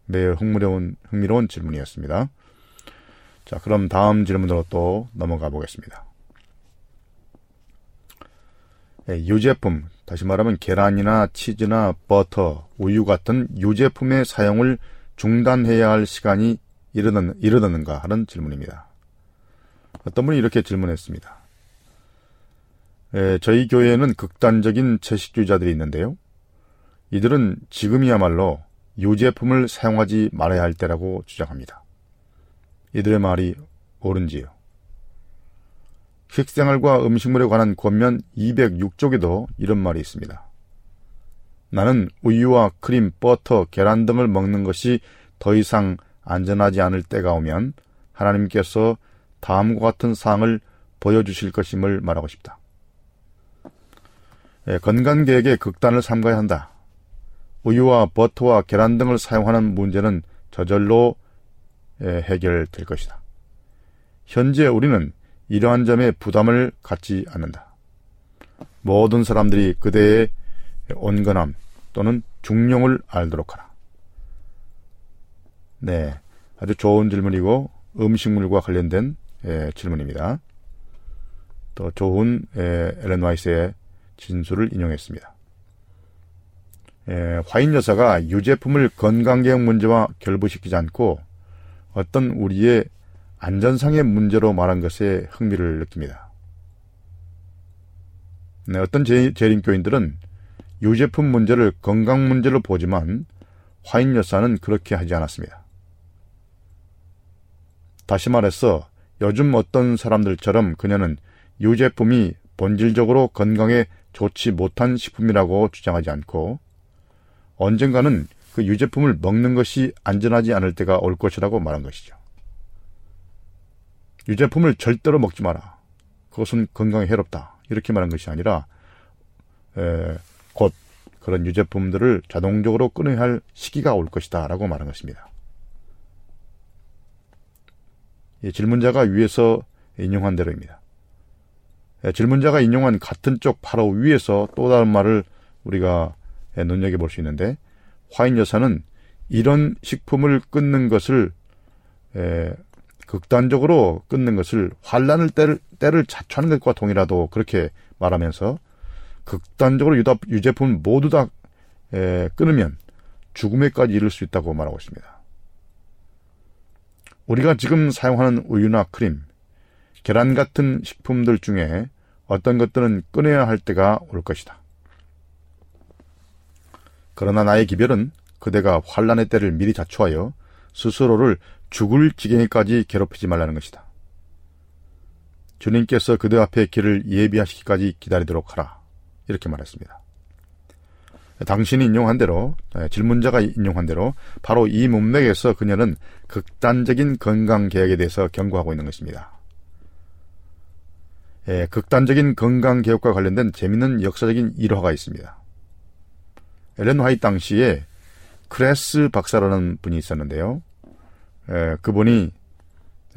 매우 흥미로운, 흥미로운 질문이었습니다. 자, 그럼 다음 질문으로 또 넘어가 보겠습니다. 네, 유제품, 다시 말하면 계란이나 치즈나 버터, 우유 같은 유제품의 사용을 중단해야 할 시간이 이르는, 이르는가 하는 질문입니다. 어떤 분이 이렇게 질문했습니다. 에, 저희 교회에는 극단적인 채식주의자들이 있는데요. 이들은 지금이야말로 유제품을 사용하지 말아야 할 때라고 주장합니다. 이들의 말이 옳은지요? 식생활과 음식물에 관한 권면 206쪽에도 이런 말이 있습니다. 나는 우유와 크림, 버터, 계란 등을 먹는 것이 더 이상 안전하지 않을 때가 오면 하나님께서 다음과 같은 사항을 보여주실 것임을 말하고 싶다. 예, 건강계획에 극단을 삼가야 한다. 우유와 버터와 계란 등을 사용하는 문제는 저절로 예, 해결될 것이다. 현재 우리는 이러한 점에 부담을 갖지 않는다. 모든 사람들이 그대의 온건함 또는 중용을 알도록 하라. 네, 아주 좋은 질문이고 음식물과 관련된 예, 질문입니다. 또 좋은 예, 엘렌 와이스의 진술을 인용했습니다. 예, 화인 여사가 유제품을 건강계획 문제와 결부시키지 않고 어떤 우리의 안전상의 문제로 말한 것에 흥미를 느낍니다. 네, 어떤 재, 재림교인들은 유제품 문제를 건강 문제로 보지만 화인 여사는 그렇게 하지 않았습니다. 다시 말해서 요즘 어떤 사람들처럼 그녀는 유제품이 본질적으로 건강에 좋지 못한 식품이라고 주장하지 않고 언젠가는 그 유제품을 먹는 것이 안전하지 않을 때가 올 것이라고 말한 것이죠. 유제품을 절대로 먹지 마라. 그것은 건강에 해롭다. 이렇게 말한 것이 아니라 에, 곧 그런 유제품들을 자동적으로 끊어야 할 시기가 올 것이다. 라고 말한 것입니다. 예, 질문자가 위에서 인용한 대로입니다. 예, 질문자가 인용한 같은 쪽 바로 위에서 또 다른 말을 우리가 예, 눈여겨 볼 수 있는데 화인 여사는 이런 식품을 끊는 것을 에, 극단적으로 끊는 것을 환란을 때를, 때를 자초하는 것과 동일하도 그렇게 말하면서 극단적으로 유다, 유제품 모두 다 에, 끊으면 죽음에까지 이를 수 있다고 말하고 있습니다. 우리가 지금 사용하는 우유나 크림, 계란 같은 식품들 중에 어떤 것들은 끊어야 할 때가 올 것이다. 그러나 나의 기별은 그대가 환란의 때를 미리 자초하여 스스로를 죽을 지경에까지 괴롭히지 말라는 것이다. 주님께서 그대 앞에 길을 예비하시기까지 기다리도록 하라. 이렇게 말했습니다. 당신이 인용한 대로, 질문자가 인용한 대로 바로 이 문맥에서 그녀는 극단적인 건강 계획에 대해서 경고하고 있는 것입니다. 예, 극단적인 건강 개혁과 관련된 재미있는 역사적인 일화가 있습니다. 엘렌 화이트 당시에 크레스 박사라는 분이 있었는데요. 에, 그분이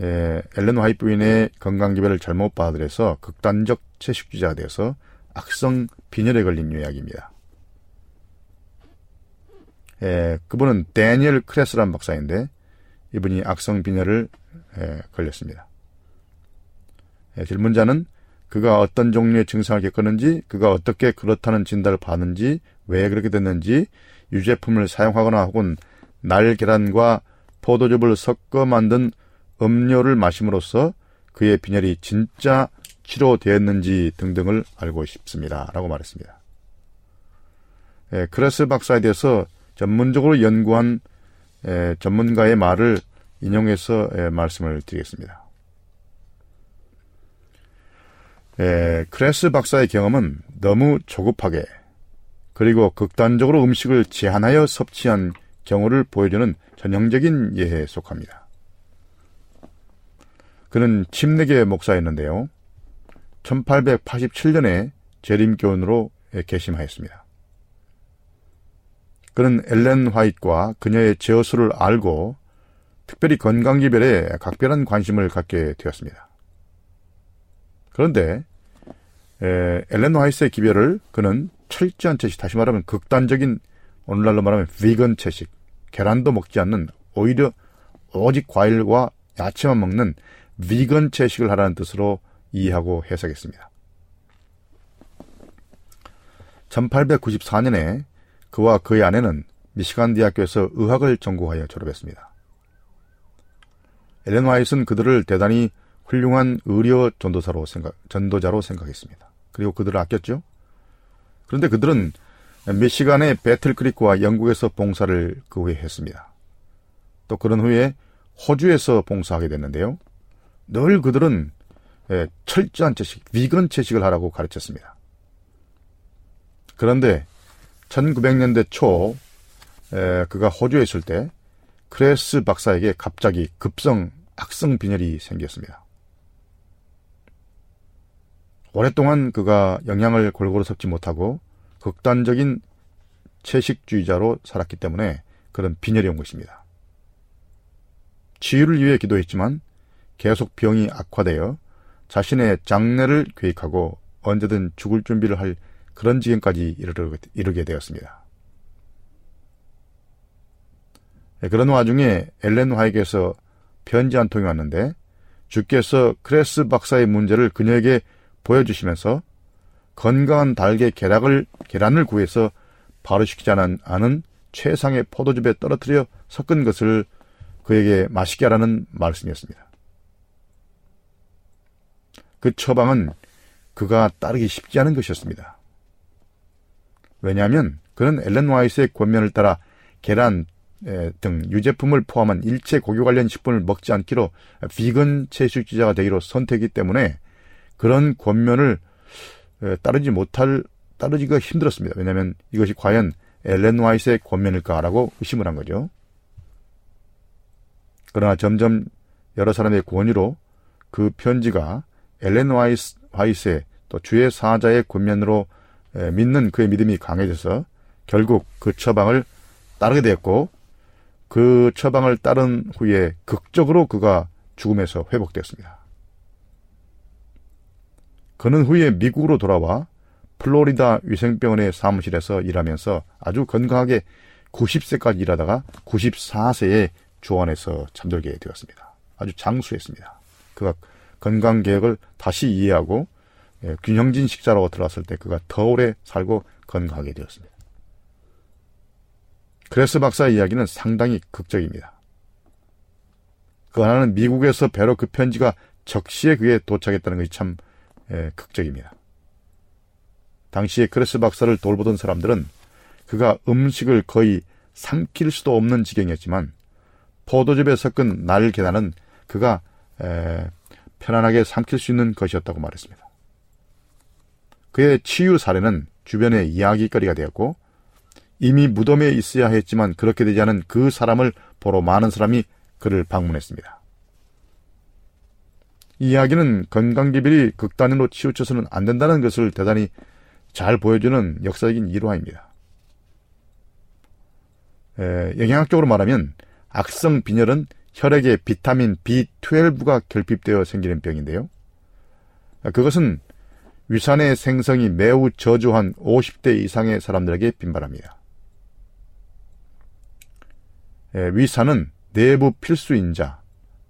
에, 엘렌 화이트 부인의 건강 기별을 잘못 받아들여서 극단적 채식주의자가 되어서 악성 빈혈에 걸린 이야기입니다. 에, 그분은 데니엘 크레스란 박사인데 이분이 악성 빈혈을 에, 걸렸습니다. 에, 질문자는 그가 어떤 종류의 증상을 겪었는지, 그가 어떻게 그렇다는 진단을 받는지, 왜 그렇게 됐는지, 유제품을 사용하거나 혹은 날 계란과 포도즙을 섞어 만든 음료를 마심으로써 그의 빈혈이 진짜 치료되었는지 등등을 알고 싶습니다. 라고 말했습니다. 예, 크레스 박사에 대해서 전문적으로 연구한 예, 전문가의 말을 인용해서 예, 말씀을 드리겠습니다. 예, 크레스 박사의 경험은 너무 조급하게 그리고 극단적으로 음식을 제한하여 섭취한 경우를 보여주는 전형적인 예에 속합니다. 그는 침례계 목사였는데요. 1887년에 재림교원으로 개심하였습니다. 그는 엘렌 화이트와 그녀의 제어수를 알고 특별히 건강기별에 각별한 관심을 갖게 되었습니다. 그런데 에, 엘렌 화이트의 기별을 그는 철저한 채식, 다시 말하면 극단적인 오늘날로 말하면 비건 채식, 계란도 먹지 않는 오히려 오직 과일과 야채만 먹는 비건 채식을 하라는 뜻으로 이해하고 해석했습니다. 1894년에 그와 그의 아내는 미시간 대학교에서 의학을 전공하여 졸업했습니다. 엘렌 화이트는 그들을 대단히 훌륭한 의료 전도사로 생각, 전도자로 생각했습니다. 그리고 그들을 아꼈죠. 그런데 그들은 미시간의 배틀크리크와 영국에서 봉사를 그 후에 했습니다. 또 그런 후에 호주에서 봉사하게 됐는데요. 늘 그들은 예, 철저한 채식, 위건 채식을 하라고 가르쳤습니다. 그런데 1900년대 초 그가 호주에 있을 때 크레스 박사에게 갑자기 급성 악성 빈혈이 생겼습니다. 오랫동안 그가 영양을 골고루 섭취치 못하고 극단적인 채식주의자로 살았기 때문에 그런 빈혈이 온 것입니다. 치유를 위해 기도했지만 계속 병이 악화되어 자신의 장례를 계획하고 언제든 죽을 준비를 할 그런 지경까지 이르게 되었습니다. 네, 그런 와중에 엘렌 화에게서 편지 한 통이 왔는데 주께서 크레스 박사의 문제를 그녀에게 보여주시면서 건강한 달걀 계란을, 계란을 구해서 발효시키지 않은 최상의 포도즙에 떨어뜨려 섞은 것을 그에게 마시게 하라는 말씀이었습니다. 그 처방은 그가 따르기 쉽지 않은 것이었습니다. 왜냐하면 그는 엘렌 와이스의 권면을 따라 계란 등 유제품을 포함한 일체 고교 관련 식품을 먹지 않기로 비건 채식주의자가 되기로 선택이기 때문에 그런 권면을 따르지 못할 따르기가 힘들었습니다. 왜냐하면 이것이 과연 엘렌 와이스의 권면일까라고 의심을 한 거죠. 그러나 점점 여러 사람의 권유로 그 편지가 엘렌 와이스, 와이스의 또 주의 사자의 권면으로 믿는 그의 믿음이 강해져서 결국 그 처방을 따르게 되었고 그 처방을 따른 후에 극적으로 그가 죽음에서 회복되었습니다. 그는 후에 미국으로 돌아와 플로리다 위생병원의 사무실에서 일하면서 아주 건강하게 90세까지 일하다가 94세에 조원에서 잠들게 되었습니다. 아주 장수했습니다. 그가 건강 계획을 다시 이해하고 예, 균형진 식사로 들어왔을 때 그가 더 오래 살고 건강하게 되었습니다. 크레스 박사 이야기는 상당히 극적입니다. 그 하나는 미국에서 배로 그 편지가 적시에 그에 도착했다는 것이 참 예, 극적입니다. 당시에 크레스 박사를 돌보던 사람들은 그가 음식을 거의 삼킬 수도 없는 지경이었지만 포도즙에 섞은 날 계란은 그가 에, 편안하게 삼킬 수 있는 것이었다고 말했습니다. 그의 치유 사례는 주변의 이야기거리가 되었고 이미 무덤에 있어야 했지만 그렇게 되지 않은 그 사람을 보러 많은 사람이 그를 방문했습니다. 이 이야기는 건강기별이 극단으로 치우쳐서는 안 된다는 것을 대단히 잘 보여주는 역사적인 일화입니다. 에, 영양학적으로 말하면 악성 빈혈은 혈액에 비타민 B12가 결핍되어 생기는 병인데요. 그것은 위산의 생성이 매우 저조한 50대 이상의 사람들에게 빈발합니다. 위산은 내부 필수인자,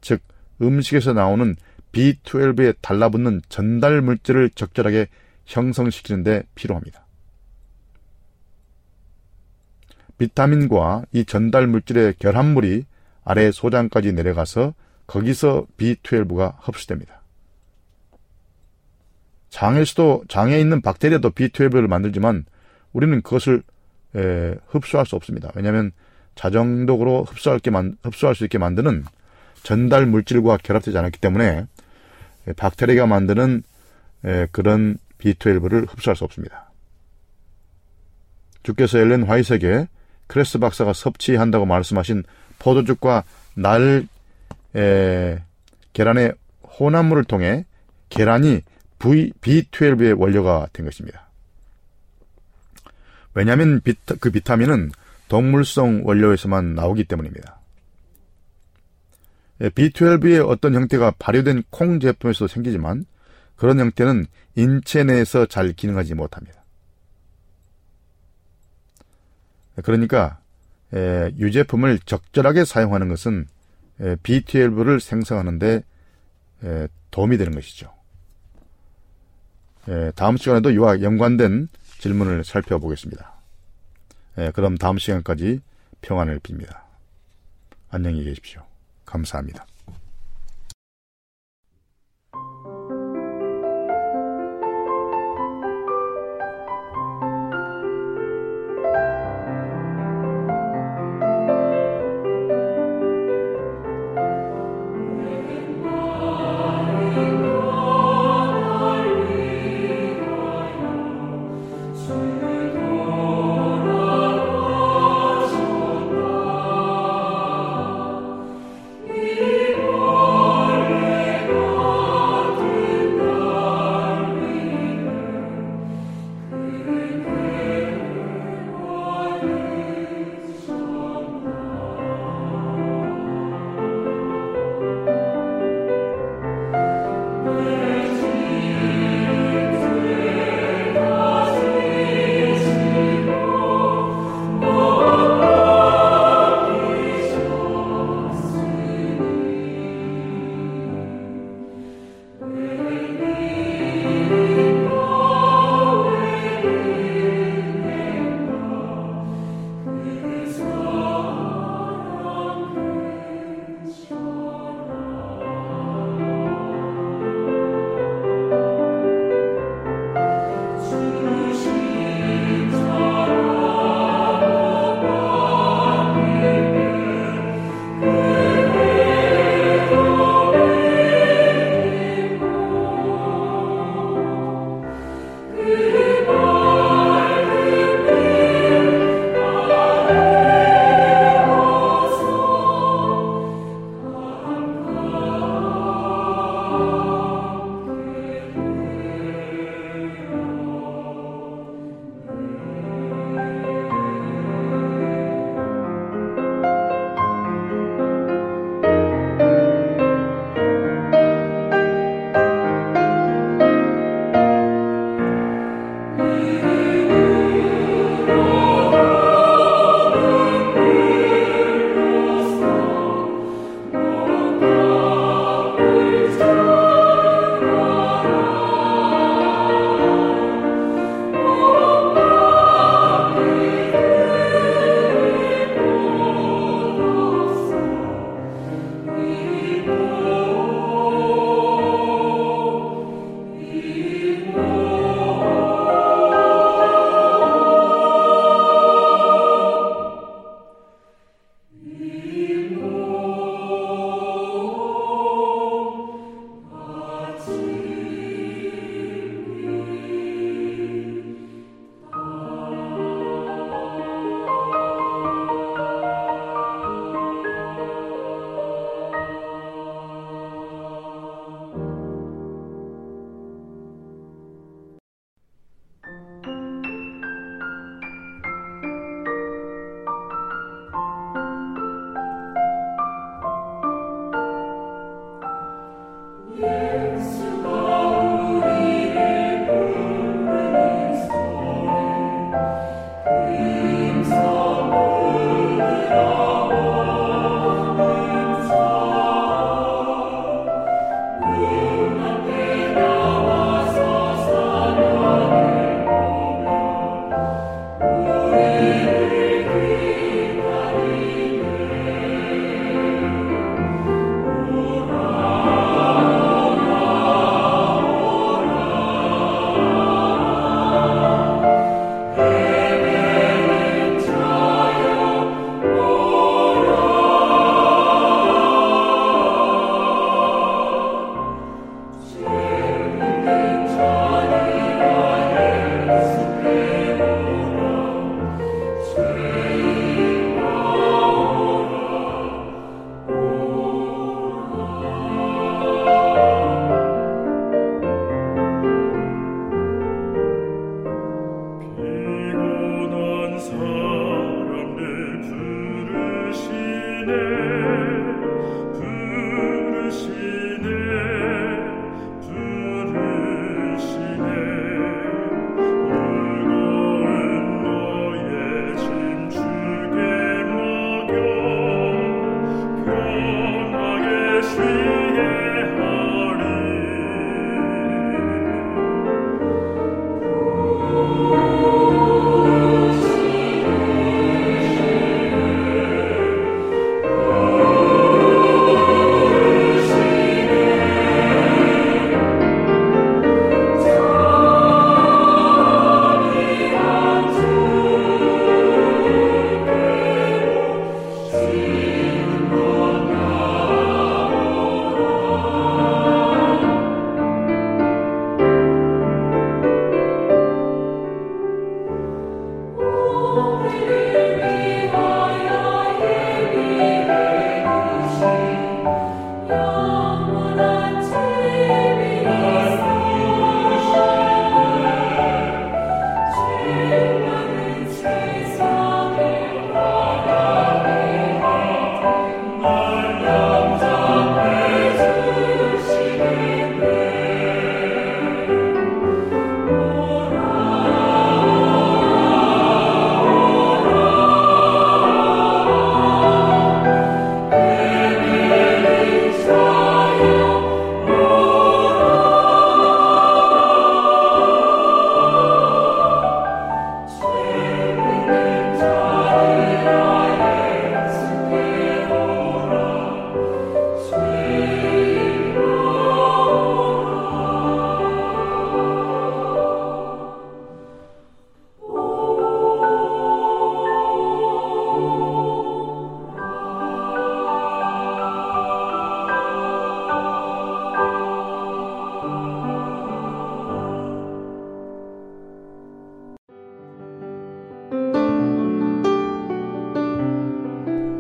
즉 음식에서 나오는 B12에 달라붙는 전달 물질을 적절하게 형성시키는 데 필요합니다. 비타민과 이 전달 물질의 결합물이 아래 소장까지 내려가서 거기서 B12가 흡수됩니다. 장에서도 장에 있는 박테리아도 B12를 만들지만 우리는 그것을 에, 흡수할 수 없습니다. 왜냐하면 자정적으로 흡수할, 게 만, 흡수할 수 있게 만드는 전달 물질과 결합되지 않았기 때문에 박테리아가 만드는 에, 그런 B12를 흡수할 수 없습니다. 주께서 엘렌 화이트에게 크레스 박사가 섭취한다고 말씀하신 포도죽과 날 에, 계란의 혼합물을 통해 계란이 v, B12의 원료가 된 것입니다. 왜냐하면 비타, 그 비타민은 동물성 원료에서만 나오기 때문입니다. B12의 어떤 형태가 발효된 콩 제품에서 생기지만 그런 형태는 인체 내에서 잘 기능하지 못합니다. 그러니까 유제품을 적절하게 사용하는 것은 B12를 생성하는데 도움이 되는 것이죠. 다음 시간에도 이와 연관된 질문을 살펴보겠습니다. 그럼 다음 시간까지 평안을 빕니다. 안녕히 계십시오. 감사합니다.